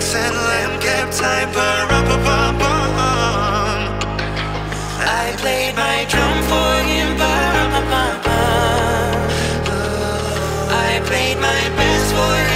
lamb kept up. I played my drum for him, but I played my best for him.